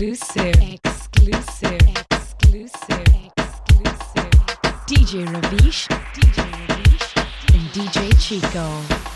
Exclusive. Exclusive. Exclusive. Exclusive. DJ Ravish. DJ Ravish. And DJ Chico.